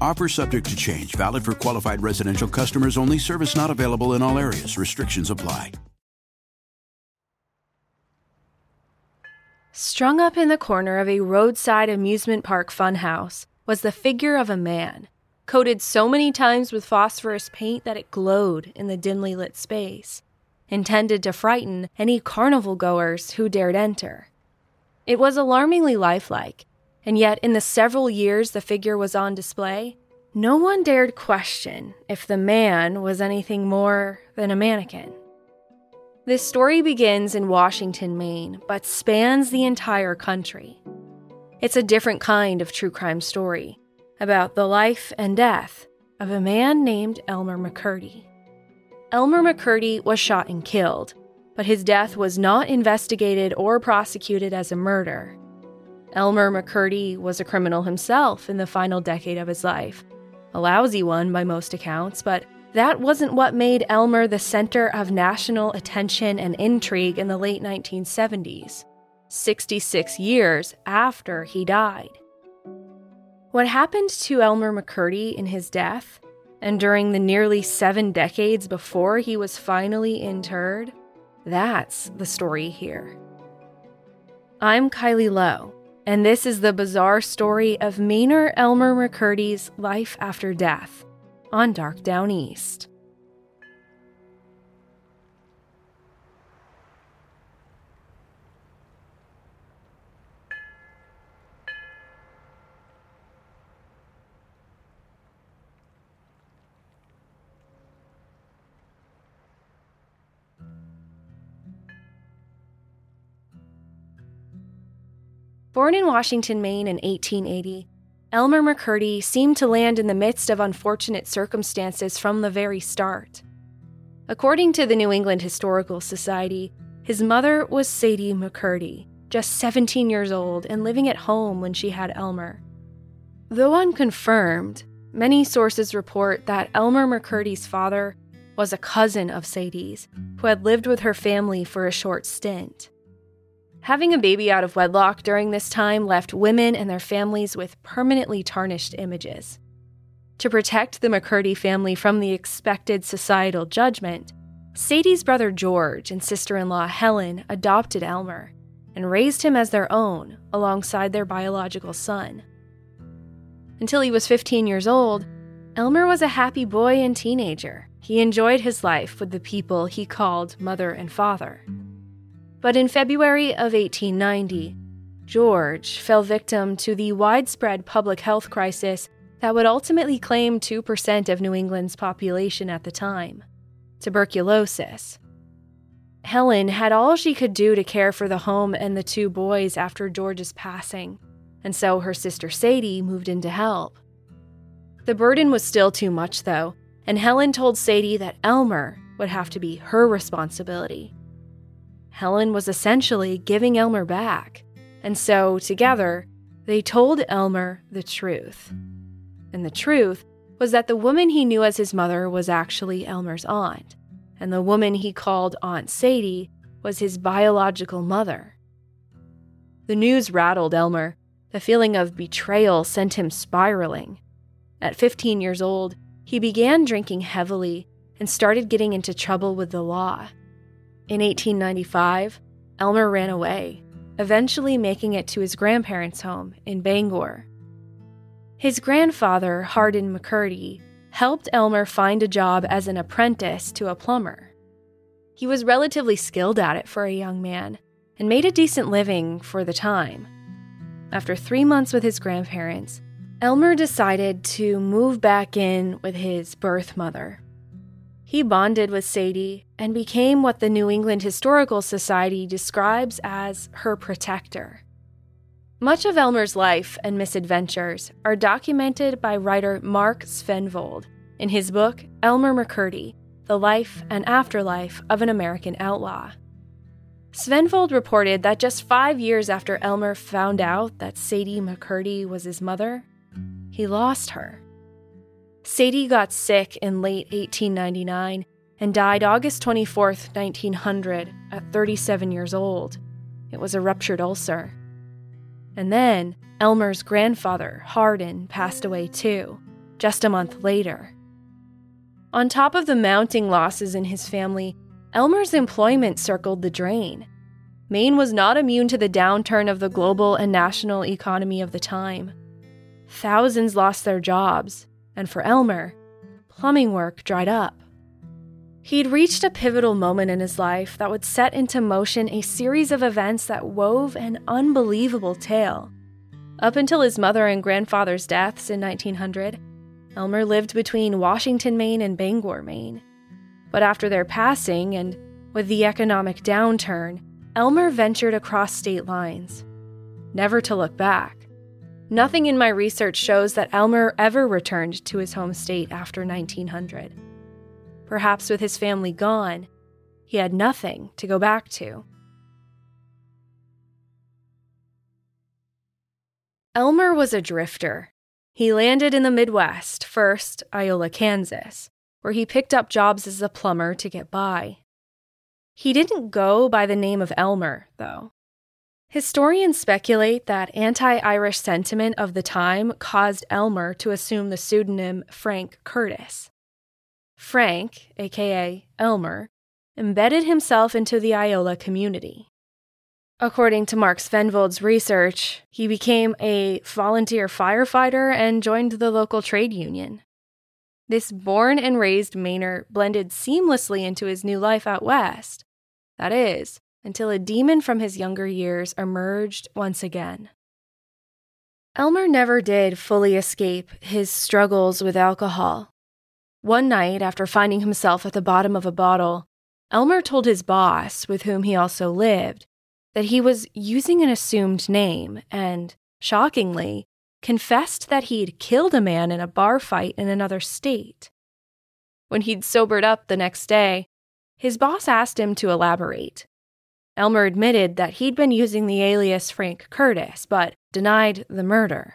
Offer subject to change, valid for qualified residential customers only, service not available in all areas. Restrictions apply. Strung up in the corner of a roadside amusement park funhouse was the figure of a man, coated so many times with phosphorus paint that it glowed in the dimly lit space, intended to frighten any carnival goers who dared enter. It was alarmingly lifelike, and yet in the several years the figure was on display, no one dared question if the man was anything more than a mannequin. This story begins in Washington, Maine, but spans the entire country. It's a different kind of true crime story about the life and death of a man named Elmer McCurdy. Elmer McCurdy was shot and killed, but his death was not investigated or prosecuted as a murder. Elmer McCurdy was a criminal himself in the final decade of his life, a lousy one by most accounts, but that wasn't what made Elmer the center of national attention and intrigue in the late 1970s, 66 years after he died. What happened to Elmer McCurdy in his death, and during the nearly seven decades before he was finally interred, that's the story here. I'm Kylie Low, and this is the bizarre story of Mainer Elmer McCurdy's life after death on Dark Downeast. Born in Washington, Maine in 1880, Elmer McCurdy seemed to land in the midst of unfortunate circumstances from the very start. According to the New England Historical Society, his mother was Sadie McCurdy, just 17 years old and living at home when she had Elmer. Though unconfirmed, many sources report that Elmer McCurdy's father was a cousin of Sadie's who had lived with her family for a short stint. Having a baby out of wedlock during this time left women and their families with permanently tarnished images. To protect the McCurdy family from the expected societal judgment, Sadie's brother George and sister in law Helen adopted Elmer and raised him as their own alongside their biological son. Until he was 15 years old, Elmer was a happy boy and teenager. He enjoyed his life with the people he called mother and father. But in February of 1890, George fell victim to the widespread public health crisis that would ultimately claim 2% of New England's population at the time tuberculosis. Helen had all she could do to care for the home and the two boys after George's passing, and so her sister Sadie moved in to help. The burden was still too much, though, and Helen told Sadie that Elmer would have to be her responsibility. Helen was essentially giving Elmer back. And so, together, they told Elmer the truth. And the truth was that the woman he knew as his mother was actually Elmer's aunt, and the woman he called Aunt Sadie was his biological mother. The news rattled Elmer. The feeling of betrayal sent him spiraling. At 15 years old, he began drinking heavily and started getting into trouble with the law. In 1895, Elmer ran away, eventually making it to his grandparents' home in Bangor. His grandfather, Hardin McCurdy, helped Elmer find a job as an apprentice to a plumber. He was relatively skilled at it for a young man and made a decent living for the time. After three months with his grandparents, Elmer decided to move back in with his birth mother. He bonded with Sadie and became what the New England Historical Society describes as her protector. Much of Elmer's life and misadventures are documented by writer Mark Svenvold in his book Elmer McCurdy The Life and Afterlife of an American Outlaw. Svenvold reported that just five years after Elmer found out that Sadie McCurdy was his mother, he lost her. Sadie got sick in late 1899 and died August 24, 1900, at 37 years old. It was a ruptured ulcer. And then Elmer's grandfather, Hardin, passed away too, just a month later. On top of the mounting losses in his family, Elmer's employment circled the drain. Maine was not immune to the downturn of the global and national economy of the time. Thousands lost their jobs, and for Elmer, plumbing work dried up. He'd reached a pivotal moment in his life that would set into motion a series of events that wove an unbelievable tale. Up until his mother and grandfather's deaths in 1900, Elmer lived between Washington, Maine and Bangor, Maine. But after their passing, and with the economic downturn, Elmer ventured across state lines, never to look back. Nothing in my research shows that Elmer ever returned to his home state after 1900. Perhaps with his family gone, he had nothing to go back to. Elmer was a drifter. He landed in the Midwest, first Iola, Kansas, where he picked up jobs as a plumber to get by. He didn't go by the name of Elmer, though. Historians speculate that anti Irish sentiment of the time caused Elmer to assume the pseudonym Frank Curtis. Frank, aka Elmer, embedded himself into the Iola community. According to Mark Svenvold's research, he became a volunteer firefighter and joined the local trade union. This born and raised Mainer blended seamlessly into his new life out west. That is, until a demon from his younger years emerged once again. Elmer never did fully escape his struggles with alcohol. One night, after finding himself at the bottom of a bottle, Elmer told his boss, with whom he also lived, that he was using an assumed name and, shockingly, confessed that he'd killed a man in a bar fight in another state. When he'd sobered up the next day, his boss asked him to elaborate. Elmer admitted that he'd been using the alias Frank Curtis, but denied the murder.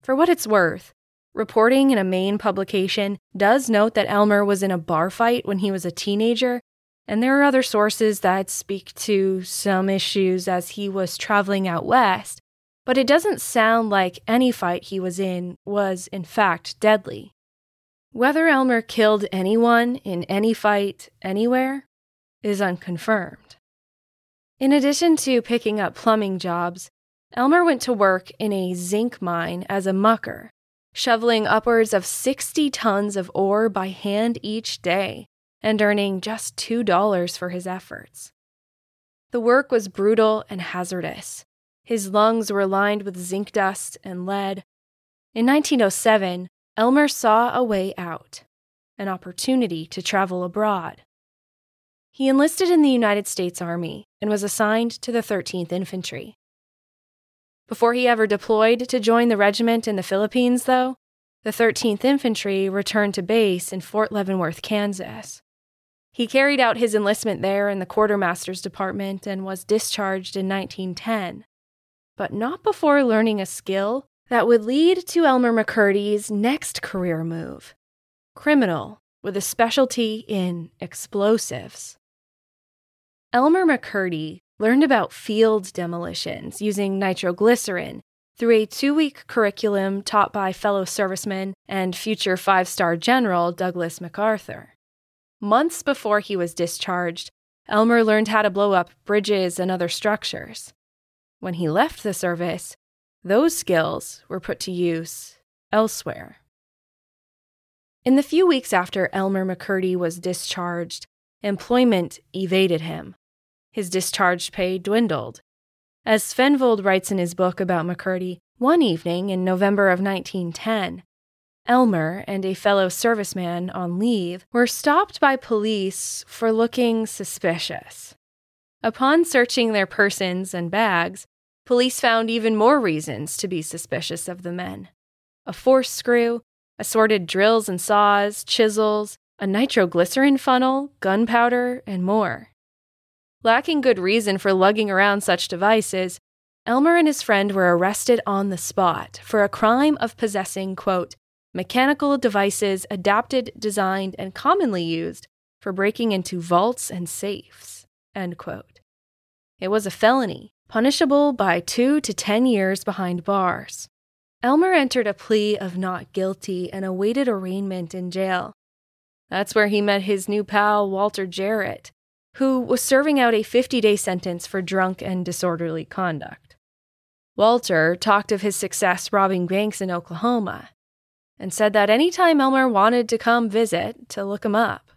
For what it's worth, reporting in a Maine publication does note that Elmer was in a bar fight when he was a teenager, and there are other sources that speak to some issues as he was traveling out west but it doesn't sound like any fight he was in was, in fact, deadly. Whether Elmer killed anyone in any fight anywhere is unconfirmed. In addition to picking up plumbing jobs, Elmer went to work in a zinc mine as a mucker, shoveling upwards of 60 tons of ore by hand each day and earning just $2 for his efforts. The work was brutal and hazardous, his lungs were lined with zinc dust and lead. In 1907, Elmer saw a way out, an opportunity to travel abroad. He enlisted in the United States Army and was assigned to the 13th Infantry. Before he ever deployed to join the regiment in the Philippines, though, the 13th Infantry returned to base in Fort Leavenworth, Kansas. He carried out his enlistment there in the Quartermaster's Department and was discharged in 1910 but not before learning a skill that would lead to Elmer McCurdy's next career move criminal with a specialty in explosives. Elmer McCurdy learned about field demolitions using nitroglycerin through a two week curriculum taught by fellow serviceman and future five star general Douglas MacArthur. Months before he was discharged, Elmer learned how to blow up bridges and other structures. When he left the service, those skills were put to use elsewhere. In the few weeks after Elmer McCurdy was discharged, employment evaded him. His discharged pay dwindled. As Svenvold writes in his book about McCurdy, one evening in November of 1910, Elmer and a fellow serviceman on leave were stopped by police for looking suspicious. Upon searching their persons and bags, police found even more reasons to be suspicious of the men a force screw, assorted drills and saws, chisels, a nitroglycerin funnel, gunpowder, and more. Lacking good reason for lugging around such devices, Elmer and his friend were arrested on the spot for a crime of possessing, quote, mechanical devices adapted, designed, and commonly used for breaking into vaults and safes, end quote. It was a felony, punishable by two to ten years behind bars. Elmer entered a plea of not guilty and awaited arraignment in jail. That's where he met his new pal, Walter Jarrett, who was serving out a 50 day sentence for drunk and disorderly conduct. Walter talked of his success robbing banks in Oklahoma and said that anytime Elmer wanted to come visit, to look him up.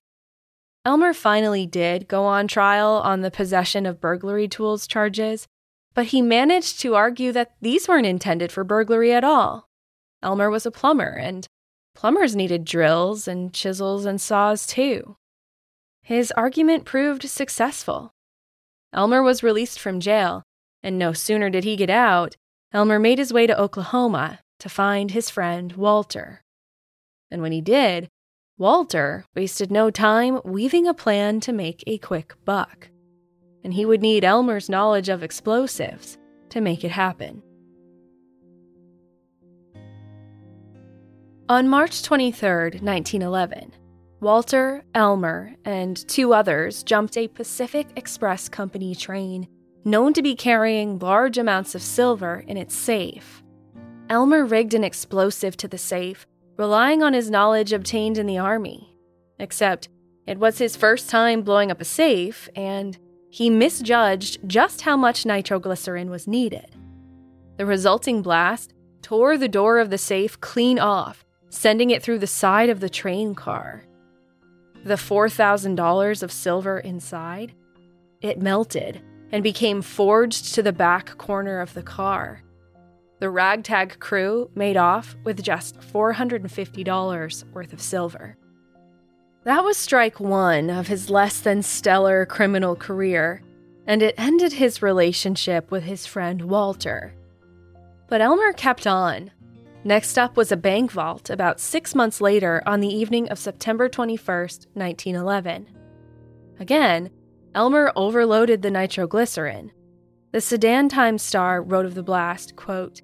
Elmer finally did go on trial on the possession of burglary tools charges, but he managed to argue that these weren't intended for burglary at all. Elmer was a plumber, and plumbers needed drills and chisels and saws too. His argument proved successful. Elmer was released from jail, and no sooner did he get out, Elmer made his way to Oklahoma to find his friend Walter. And when he did, Walter wasted no time weaving a plan to make a quick buck. And he would need Elmer's knowledge of explosives to make it happen. On March 23, 1911, Walter, Elmer, and two others jumped a Pacific Express Company train known to be carrying large amounts of silver in its safe. Elmer rigged an explosive to the safe, relying on his knowledge obtained in the Army. Except, it was his first time blowing up a safe, and he misjudged just how much nitroglycerin was needed. The resulting blast tore the door of the safe clean off, sending it through the side of the train car. The $4,000 of silver inside? It melted and became forged to the back corner of the car. The ragtag crew made off with just $450 worth of silver. That was strike one of his less than stellar criminal career, and it ended his relationship with his friend Walter. But Elmer kept on. Next up was a bank vault about six months later on the evening of September 21st, 1911. Again, Elmer overloaded the nitroglycerin. The Sedan Times Star wrote of the blast, quote,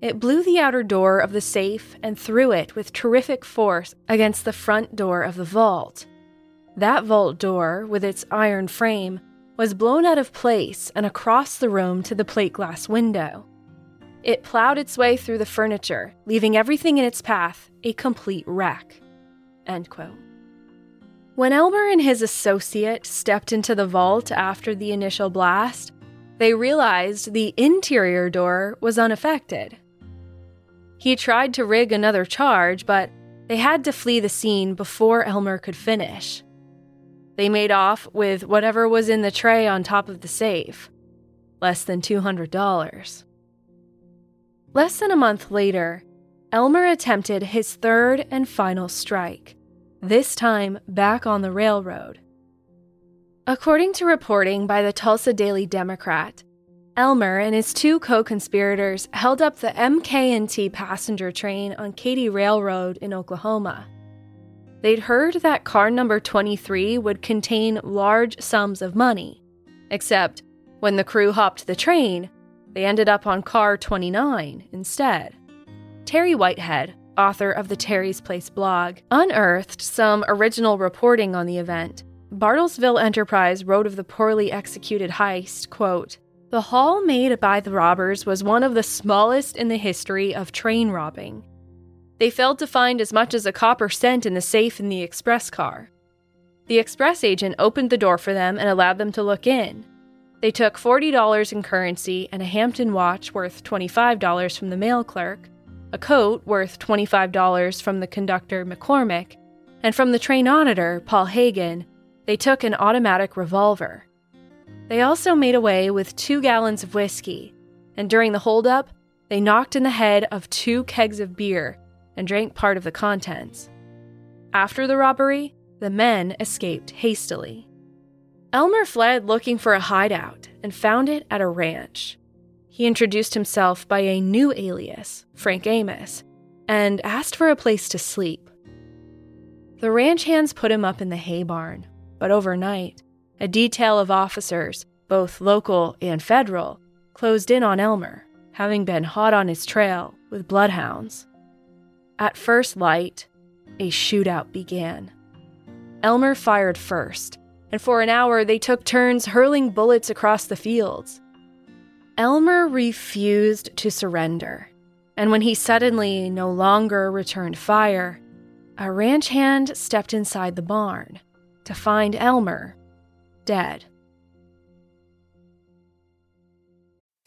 it blew the outer door of the safe and threw it with terrific force against the front door of the vault. That vault door, with its iron frame, was blown out of place and across the room to the plate glass window. It plowed its way through the furniture, leaving everything in its path a complete wreck. When Elmer and his associate stepped into the vault after the initial blast, they realized the interior door was unaffected. He tried to rig another charge, but they had to flee the scene before Elmer could finish. They made off with whatever was in the tray on top of the safe less than $200. Less than a month later, Elmer attempted his third and final strike, this time back on the railroad. According to reporting by the Tulsa Daily Democrat, Elmer and his two co-conspirators held up the MK&T passenger train on Katy Railroad in Oklahoma. They'd heard that car number 23 would contain large sums of money, except when the crew hopped the train, they ended up on car 29 instead. Terry Whitehead, author of the Terry's Place blog, unearthed some original reporting on the event. Bartlesville Enterprise wrote of the poorly executed heist, quote, the haul made by the robbers was one of the smallest in the history of train robbing. They failed to find as much as a copper cent in the safe in the express car. The express agent opened the door for them and allowed them to look in. They took $40 in currency and a Hampden watch worth $25 from the mail clerk, a coat worth $25 from the conductor McCormick, and from the train auditor, Paul Hagen, they took an automatic revolver. They also made away with two gallons of whiskey, and during the holdup, they knocked in the head of two kegs of beer and drank part of the contents. After the robbery, the men escaped hastily. Elmer fled looking for a hideout and found it at a ranch. He introduced himself by a new alias, Frank Amos, and asked for a place to sleep. The ranch hands put him up in the hay barn, but overnight, a detail of officers, both local and federal, closed in on Elmer, having been hot on his trail with bloodhounds. At first light, a shootout began. Elmer fired first, and for an hour they took turns hurling bullets across the fields. Elmer refused to surrender, and when he suddenly no longer returned fire, a ranch hand stepped inside the barn to find Elmer dead.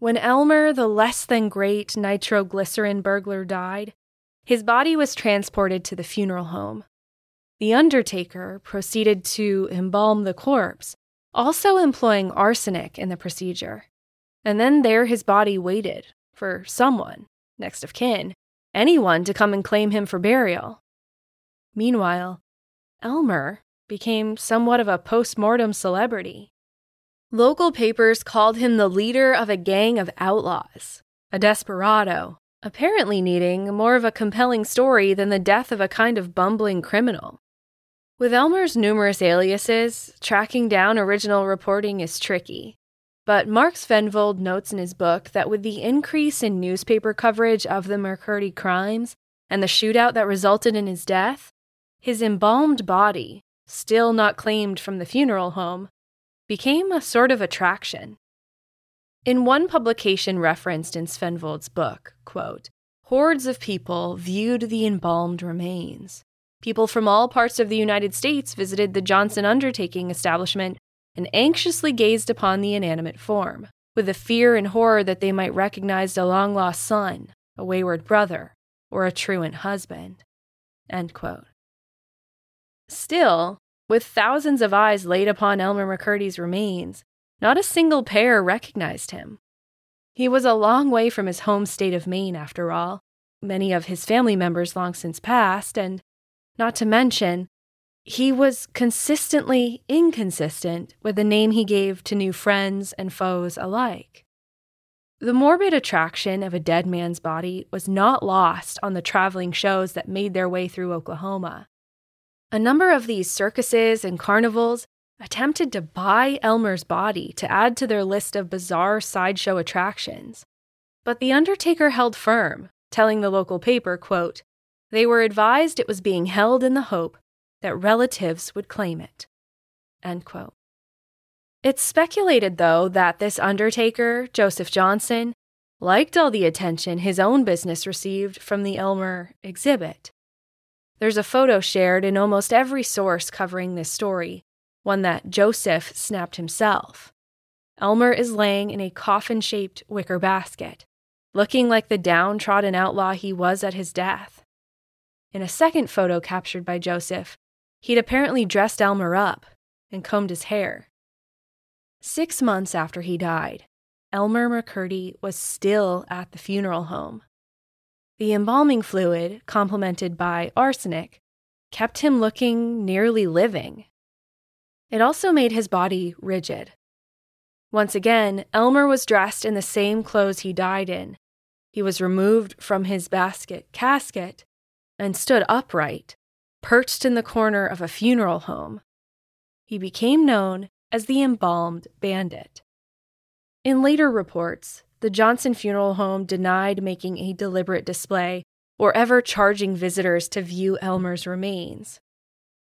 When Elmer, the less than great nitroglycerin burglar, died, his body was transported to the funeral home. The undertaker proceeded to embalm the corpse, also employing arsenic in the procedure. And then there his body waited for someone, next of kin, anyone to come and claim him for burial. Meanwhile, Elmer became somewhat of a post mortem celebrity. Local papers called him the leader of a gang of outlaws, a desperado, apparently needing more of a compelling story than the death of a kind of bumbling criminal. With Elmer's numerous aliases, tracking down original reporting is tricky. But Mark Svenvold notes in his book that with the increase in newspaper coverage of the McCurdy crimes and the shootout that resulted in his death, his embalmed body, still not claimed from the funeral home, became a sort of attraction. In one publication referenced in Svenvold's book, quote, hordes of people viewed the embalmed remains. People from all parts of the United States visited the Johnson Undertaking establishment and anxiously gazed upon the inanimate form, with the fear and horror that they might recognize a long lost son, a wayward brother, or a truant husband. End quote. Still, with thousands of eyes laid upon Elmer McCurdy's remains, not a single pair recognized him. He was a long way from his home state of Maine, after all, many of his family members long since passed, and, not to mention, he was consistently inconsistent with the name he gave to new friends and foes alike. The morbid attraction of a dead man's body was not lost on the traveling shows that made their way through Oklahoma. A number of these circuses and carnivals attempted to buy Elmer's body to add to their list of bizarre sideshow attractions. But the Undertaker held firm, telling the local paper, quote, they were advised it was being held in the hope that relatives would claim it. End quote. It's speculated, though, that this undertaker, Joseph Johnson, liked all the attention his own business received from the Elmer exhibit. There's a photo shared in almost every source covering this story, one that Joseph snapped himself. Elmer is laying in a coffin shaped wicker basket, looking like the downtrodden outlaw he was at his death. In a second photo captured by Joseph, he'd apparently dressed Elmer up and combed his hair. Six months after he died, Elmer McCurdy was still at the funeral home. The embalming fluid, complemented by arsenic, kept him looking nearly living. It also made his body rigid. Once again, Elmer was dressed in the same clothes he died in. He was removed from his basket casket and stood upright, perched in the corner of a funeral home. He became known as the embalmed bandit. In later reports, the Johnson Funeral Home denied making a deliberate display or ever charging visitors to view Elmer's remains.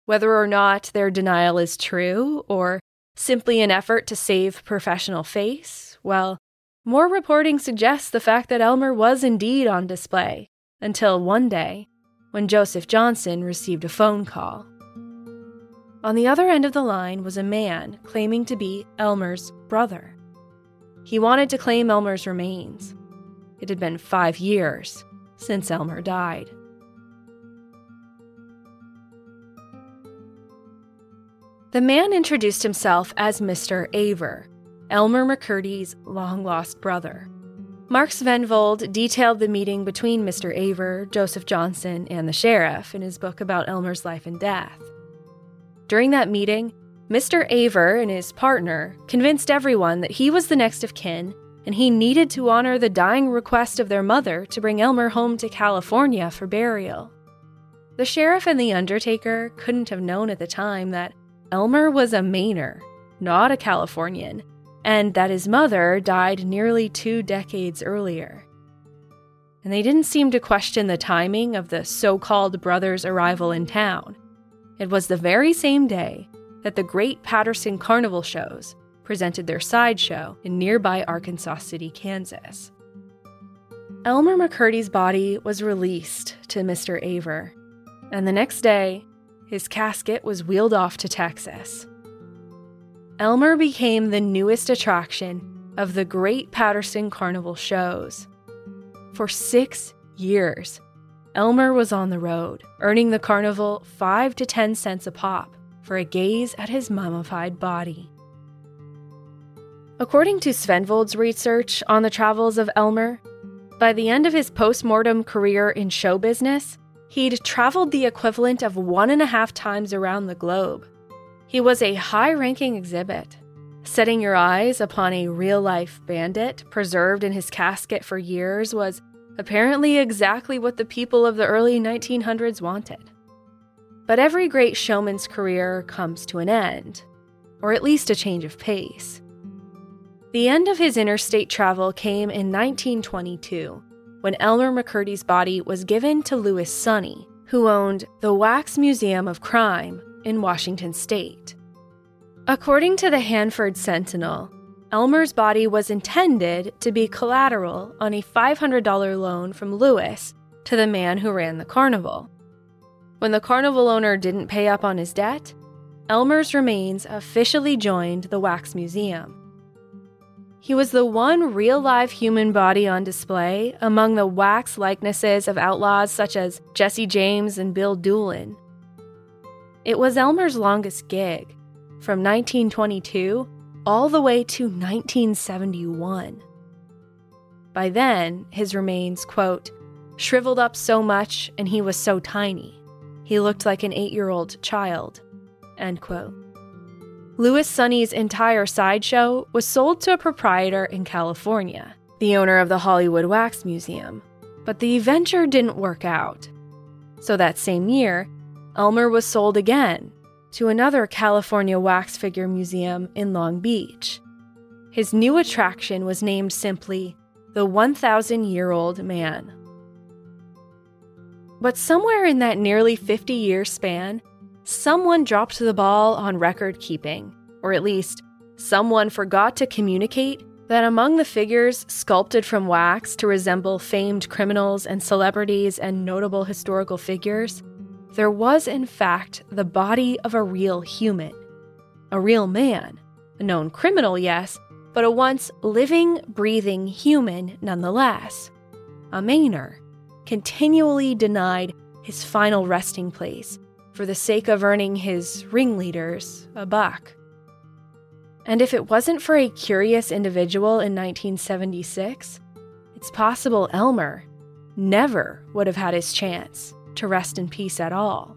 Whether or not their denial is true or simply an effort to save professional face, well, more reporting suggests the fact that Elmer was indeed on display until one day when Joseph Johnson received a phone call. On the other end of the line was a man claiming to be Elmer's brother. He wanted to claim Elmer's remains. It had been five years since Elmer died. The man introduced himself as Mr. Aver, Elmer McCurdy's long lost brother. Mark Svenvold detailed the meeting between Mr. Aver, Joseph Johnson, and the sheriff in his book about Elmer's life and death. During that meeting, Mr. Aver and his partner convinced everyone that he was the next of kin and he needed to honor the dying request of their mother to bring Elmer home to California for burial. The sheriff and the undertaker couldn't have known at the time that Elmer was a Mainer, not a Californian, and that his mother died nearly two decades earlier. And they didn't seem to question the timing of the so called brother's arrival in town. It was the very same day that the Great Patterson Carnival shows presented their sideshow in nearby Arkansas City, Kansas. Elmer McCurdy's body was released to Mr. Aver, and the next day, his casket was wheeled off to Texas. Elmer became the newest attraction of the Great Patterson Carnival shows. For six years, Elmer was on the road, earning the carnival five to ten cents a pop for a gaze at his mummified body. According to Svenvold's research on the travels of Elmer, by the end of his post mortem career in show business, he'd traveled the equivalent of one and a half times around the globe. He was a high ranking exhibit. Setting your eyes upon a real life bandit preserved in his casket for years was apparently exactly what the people of the early 1900s wanted. But every great showman's career comes to an end, or at least a change of pace. The end of his interstate travel came in 1922 when Elmer McCurdy's body was given to Louis Sonney, who owned the Wax Museum of Crime in Washington state. According to the Hanford Sentinel, Elmer's body was intended to be collateral on a $500 loan from Louis to the man who ran the carnival. When the carnival owner didn't pay up on his debt, Elmer's remains officially joined the Wax Museum. He was the one real live human body on display among the wax likenesses of outlaws such as Jesse James and Bill Doolin. It was Elmer's longest gig, from 1922 all the way to 1971. By then, his remains, quote, shriveled up so much and he was so tiny. He looked like an eight year old child. End quote. Louis Sonney's entire sideshow was sold to a proprietor in California, the owner of the Hollywood Wax Museum, but the venture didn't work out. So that same year, Elmer was sold again to another California wax figure museum in Long Beach. His new attraction was named simply the 1,000 Year Old Man. But somewhere in that nearly 50 year span, someone dropped the ball on record keeping, or at least, someone forgot to communicate that among the figures sculpted from wax to resemble famed criminals and celebrities and notable historical figures, there was in fact the body of a real human. A real man. A known criminal, yes, but a once living, breathing human nonetheless. A Mainer continually denied his final resting place for the sake of earning his ringleaders a buck. And if it wasn't for a curious individual in 1976, it's possible Elmer never would have had his chance to rest in peace at all.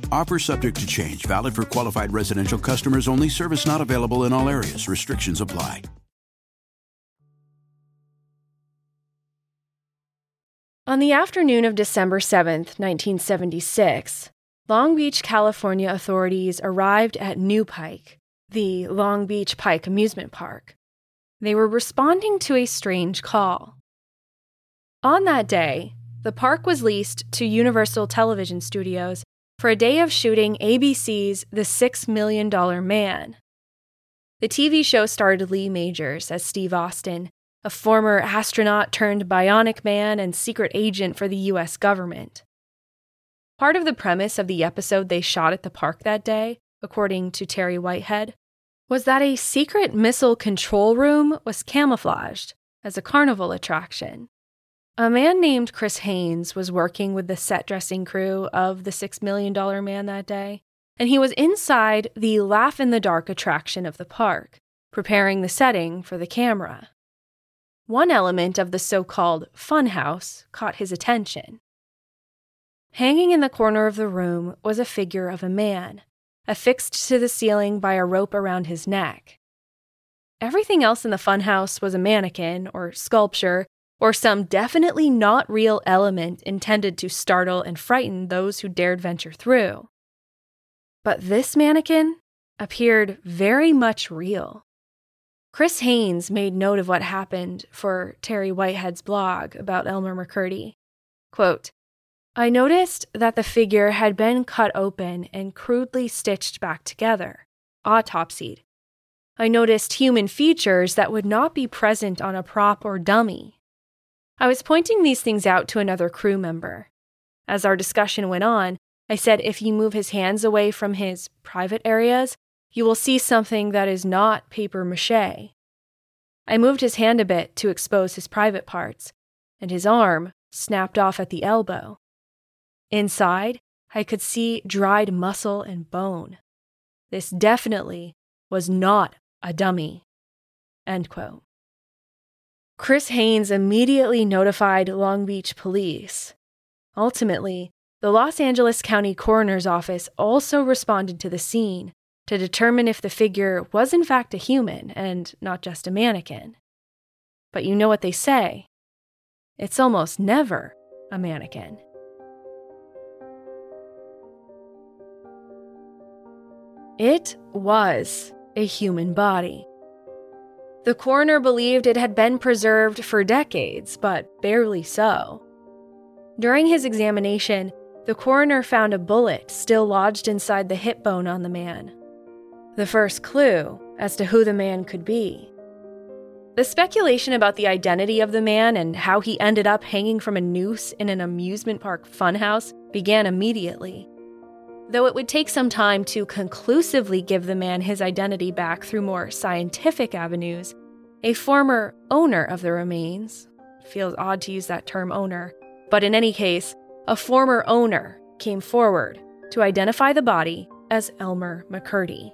Offer subject to change, valid for qualified residential customers only, service not available in all areas. Restrictions apply. On the afternoon of December 7th, 1976, Long Beach, California authorities arrived at Nu-Pike, the Long Beach Pike amusement park. They were responding to a strange call. On that day, the park was leased to Universal Television Studios for a day of shooting ABC's The Six Million Dollar Man. The TV show starred Lee Majors as Steve Austin, a former astronaut turned bionic man and secret agent for the US government. Part of the premise of the episode they shot at the park that day, according to Terry Whitehead, was that a secret missile control room was camouflaged as a carnival attraction. A man named Chris Haynes was working with the set dressing crew of the Six Million Dollar Man that day, and he was inside the Laff in the Dark attraction of the park, preparing the setting for the camera. One element of the so called funhouse caught his attention. Hanging in the corner of the room was a figure of a man, affixed to the ceiling by a rope around his neck. Everything else in the funhouse was a mannequin or sculpture or some definitely not real element intended to startle and frighten those who dared venture through. But this mannequin appeared very much real. Chris Haynes made note of what happened for Terry Whitehead's blog about Elmer McCurdy. Quote, I noticed that the figure had been cut open and crudely stitched back together, autopsied. I noticed human features that would not be present on a prop or dummy. I was pointing these things out to another crew member. As our discussion went on, I said if you move his hands away from his private areas, you will see something that is not paper mache. I moved his hand a bit to expose his private parts, and his arm snapped off at the elbow. Inside, I could see dried muscle and bone. This definitely was not a dummy. End quote. Chris Haynes immediately notified Long Beach police. Ultimately, the Los Angeles County Coroner's Office also responded to the scene to determine if the figure was in fact a human and not just a mannequin. But you know what they say it's almost never a mannequin. It was a human body. The coroner believed it had been preserved for decades, but barely so. During his examination, the coroner found a bullet still lodged inside the hip bone on the man the first clue as to who the man could be. The speculation about the identity of the man and how he ended up hanging from a noose in an amusement park funhouse began immediately. Though it would take some time to conclusively give the man his identity back through more scientific avenues, a former owner of the remains feels odd to use that term owner, but in any case, a former owner came forward to identify the body as Elmer McCurdy.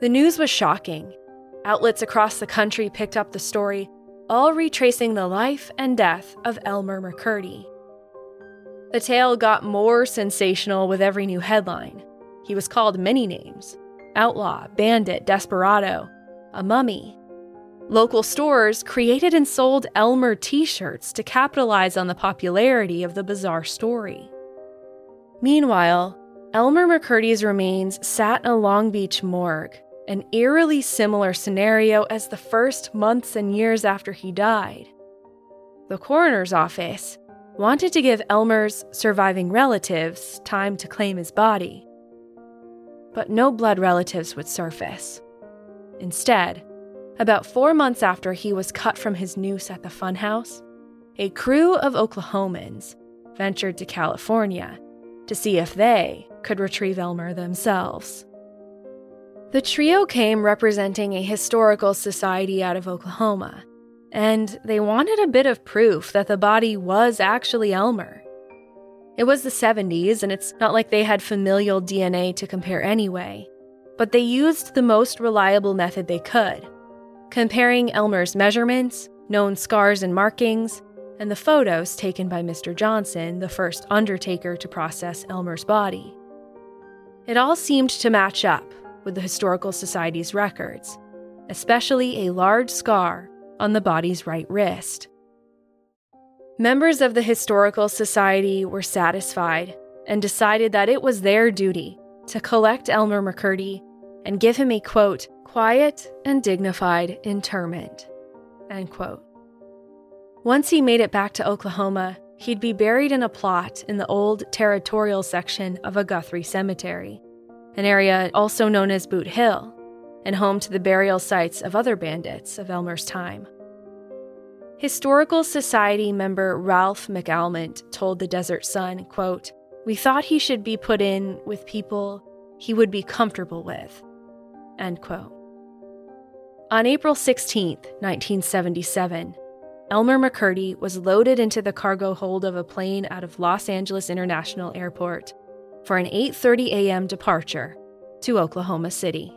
The news was shocking. Outlets across the country picked up the story, all retracing the life and death of Elmer McCurdy. The tale got more sensational with every new headline. He was called many names outlaw, bandit, desperado, a mummy. Local stores created and sold Elmer t shirts to capitalize on the popularity of the bizarre story. Meanwhile, Elmer McCurdy's remains sat in a Long Beach morgue, an eerily similar scenario as the first months and years after he died. The coroner's office wanted to give Elmer's surviving relatives time to claim his body. But no blood relatives would surface. Instead, about four months after he was cut from his noose at the funhouse, a crew of Oklahomans ventured to California to see if they could retrieve Elmer themselves. The trio came representing a historical society out of Oklahoma, and they wanted a bit of proof that the body was actually Elmer. It was the 70s, and it's not like they had familial DNA to compare anyway, but they used the most reliable method they could comparing Elmer's measurements, known scars and markings, and the photos taken by Mr. Johnson, the first undertaker to process Elmer's body. It all seemed to match up with the Historical Society's records, especially a large scar on the body's right wrist. Members of the Historical Society were satisfied and decided that it was their duty to collect Elmer McCurdy and give him a quote, quiet and dignified interment. End quote. Once he made it back to Oklahoma, he'd be buried in a plot in the old territorial section of a Guthrie cemetery, an area also known as Boot Hill, and home to the burial sites of other bandits of Elmer's time. Historical Society member Ralph McAlmont told the Desert Sun, quote, We thought he should be put in with people he would be comfortable with. End quote. On April 16, 1977, Elmer McCurdy was loaded into the cargo hold of a plane out of Los Angeles International Airport for an 8:30 a.m. departure to Oklahoma City.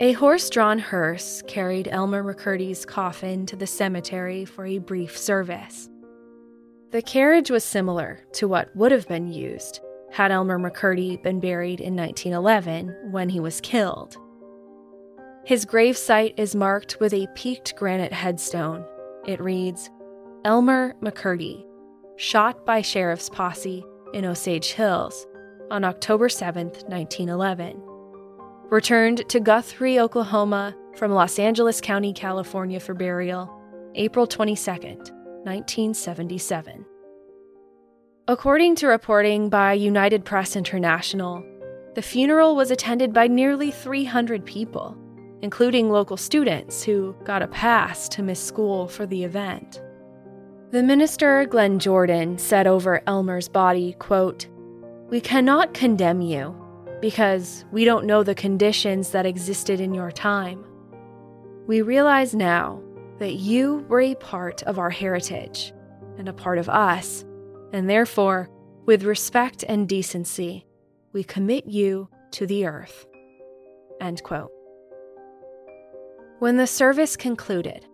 A horse-drawn hearse carried Elmer McCurdy's coffin to the cemetery for a brief service. The carriage was similar to what would have been used had Elmer McCurdy been buried in 1911 when he was killed. His gravesite is marked with a peaked granite headstone. It reads Elmer McCurdy, shot by sheriff's posse in Osage Hills on October 7, 1911. Returned to Guthrie, Oklahoma from Los Angeles County, California for burial, April 22, 1977. According to reporting by United Press International, the funeral was attended by nearly 300 people, including local students who got a pass to miss school for the event. The minister, Glenn Jordan, said over Elmer's body, quote, We cannot condemn you because we don't know the conditions that existed in your time. We realize now that you were a part of our heritage and a part of us and therefore, with respect and decency, we commit you to the earth. End quote. When the service concluded,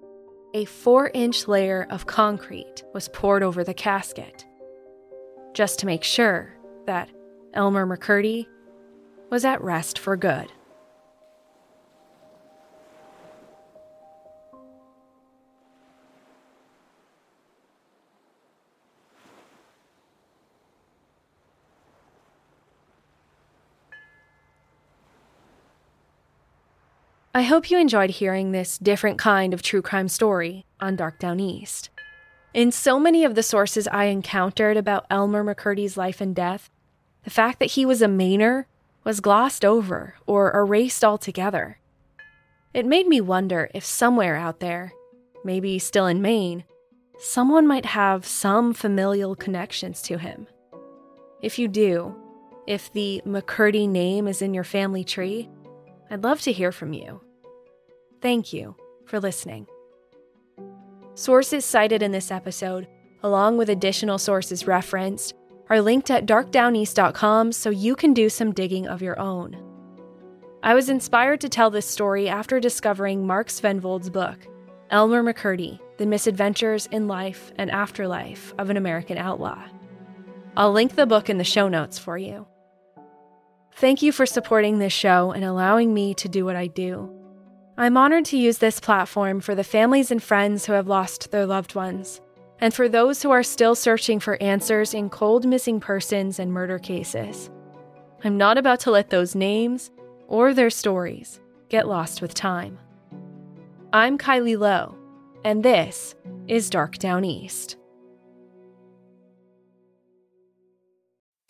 a four inch layer of concrete was poured over the casket, just to make sure that Elmer McCurdy was at rest for good. I hope you enjoyed hearing this different kind of true crime story on Dark Downeast. In so many of the sources I encountered about Elmer McCurdy's life and death, the fact that he was a Mainer was glossed over or erased altogether. It made me wonder if somewhere out there, maybe still in Maine, someone might have some familial connections to him. If you do, if the McCurdy name is in your family tree, I'd love to hear from you. Thank you for listening. Sources cited in this episode, along with additional sources referenced, are linked at darkdowneast.com so you can do some digging of your own. I was inspired to tell this story after discovering Mark Svenvold's book, Elmer McCurdy The Misadventures in Life and Afterlife of an American Outlaw. I'll link the book in the show notes for you. Thank you for supporting this show and allowing me to do what I do. I'm honored to use this platform for the families and friends who have lost their loved ones, and for those who are still searching for answers in cold missing persons and murder cases. I'm not about to let those names or their stories get lost with time. I'm Kylie Low, and this is Dark Downeast.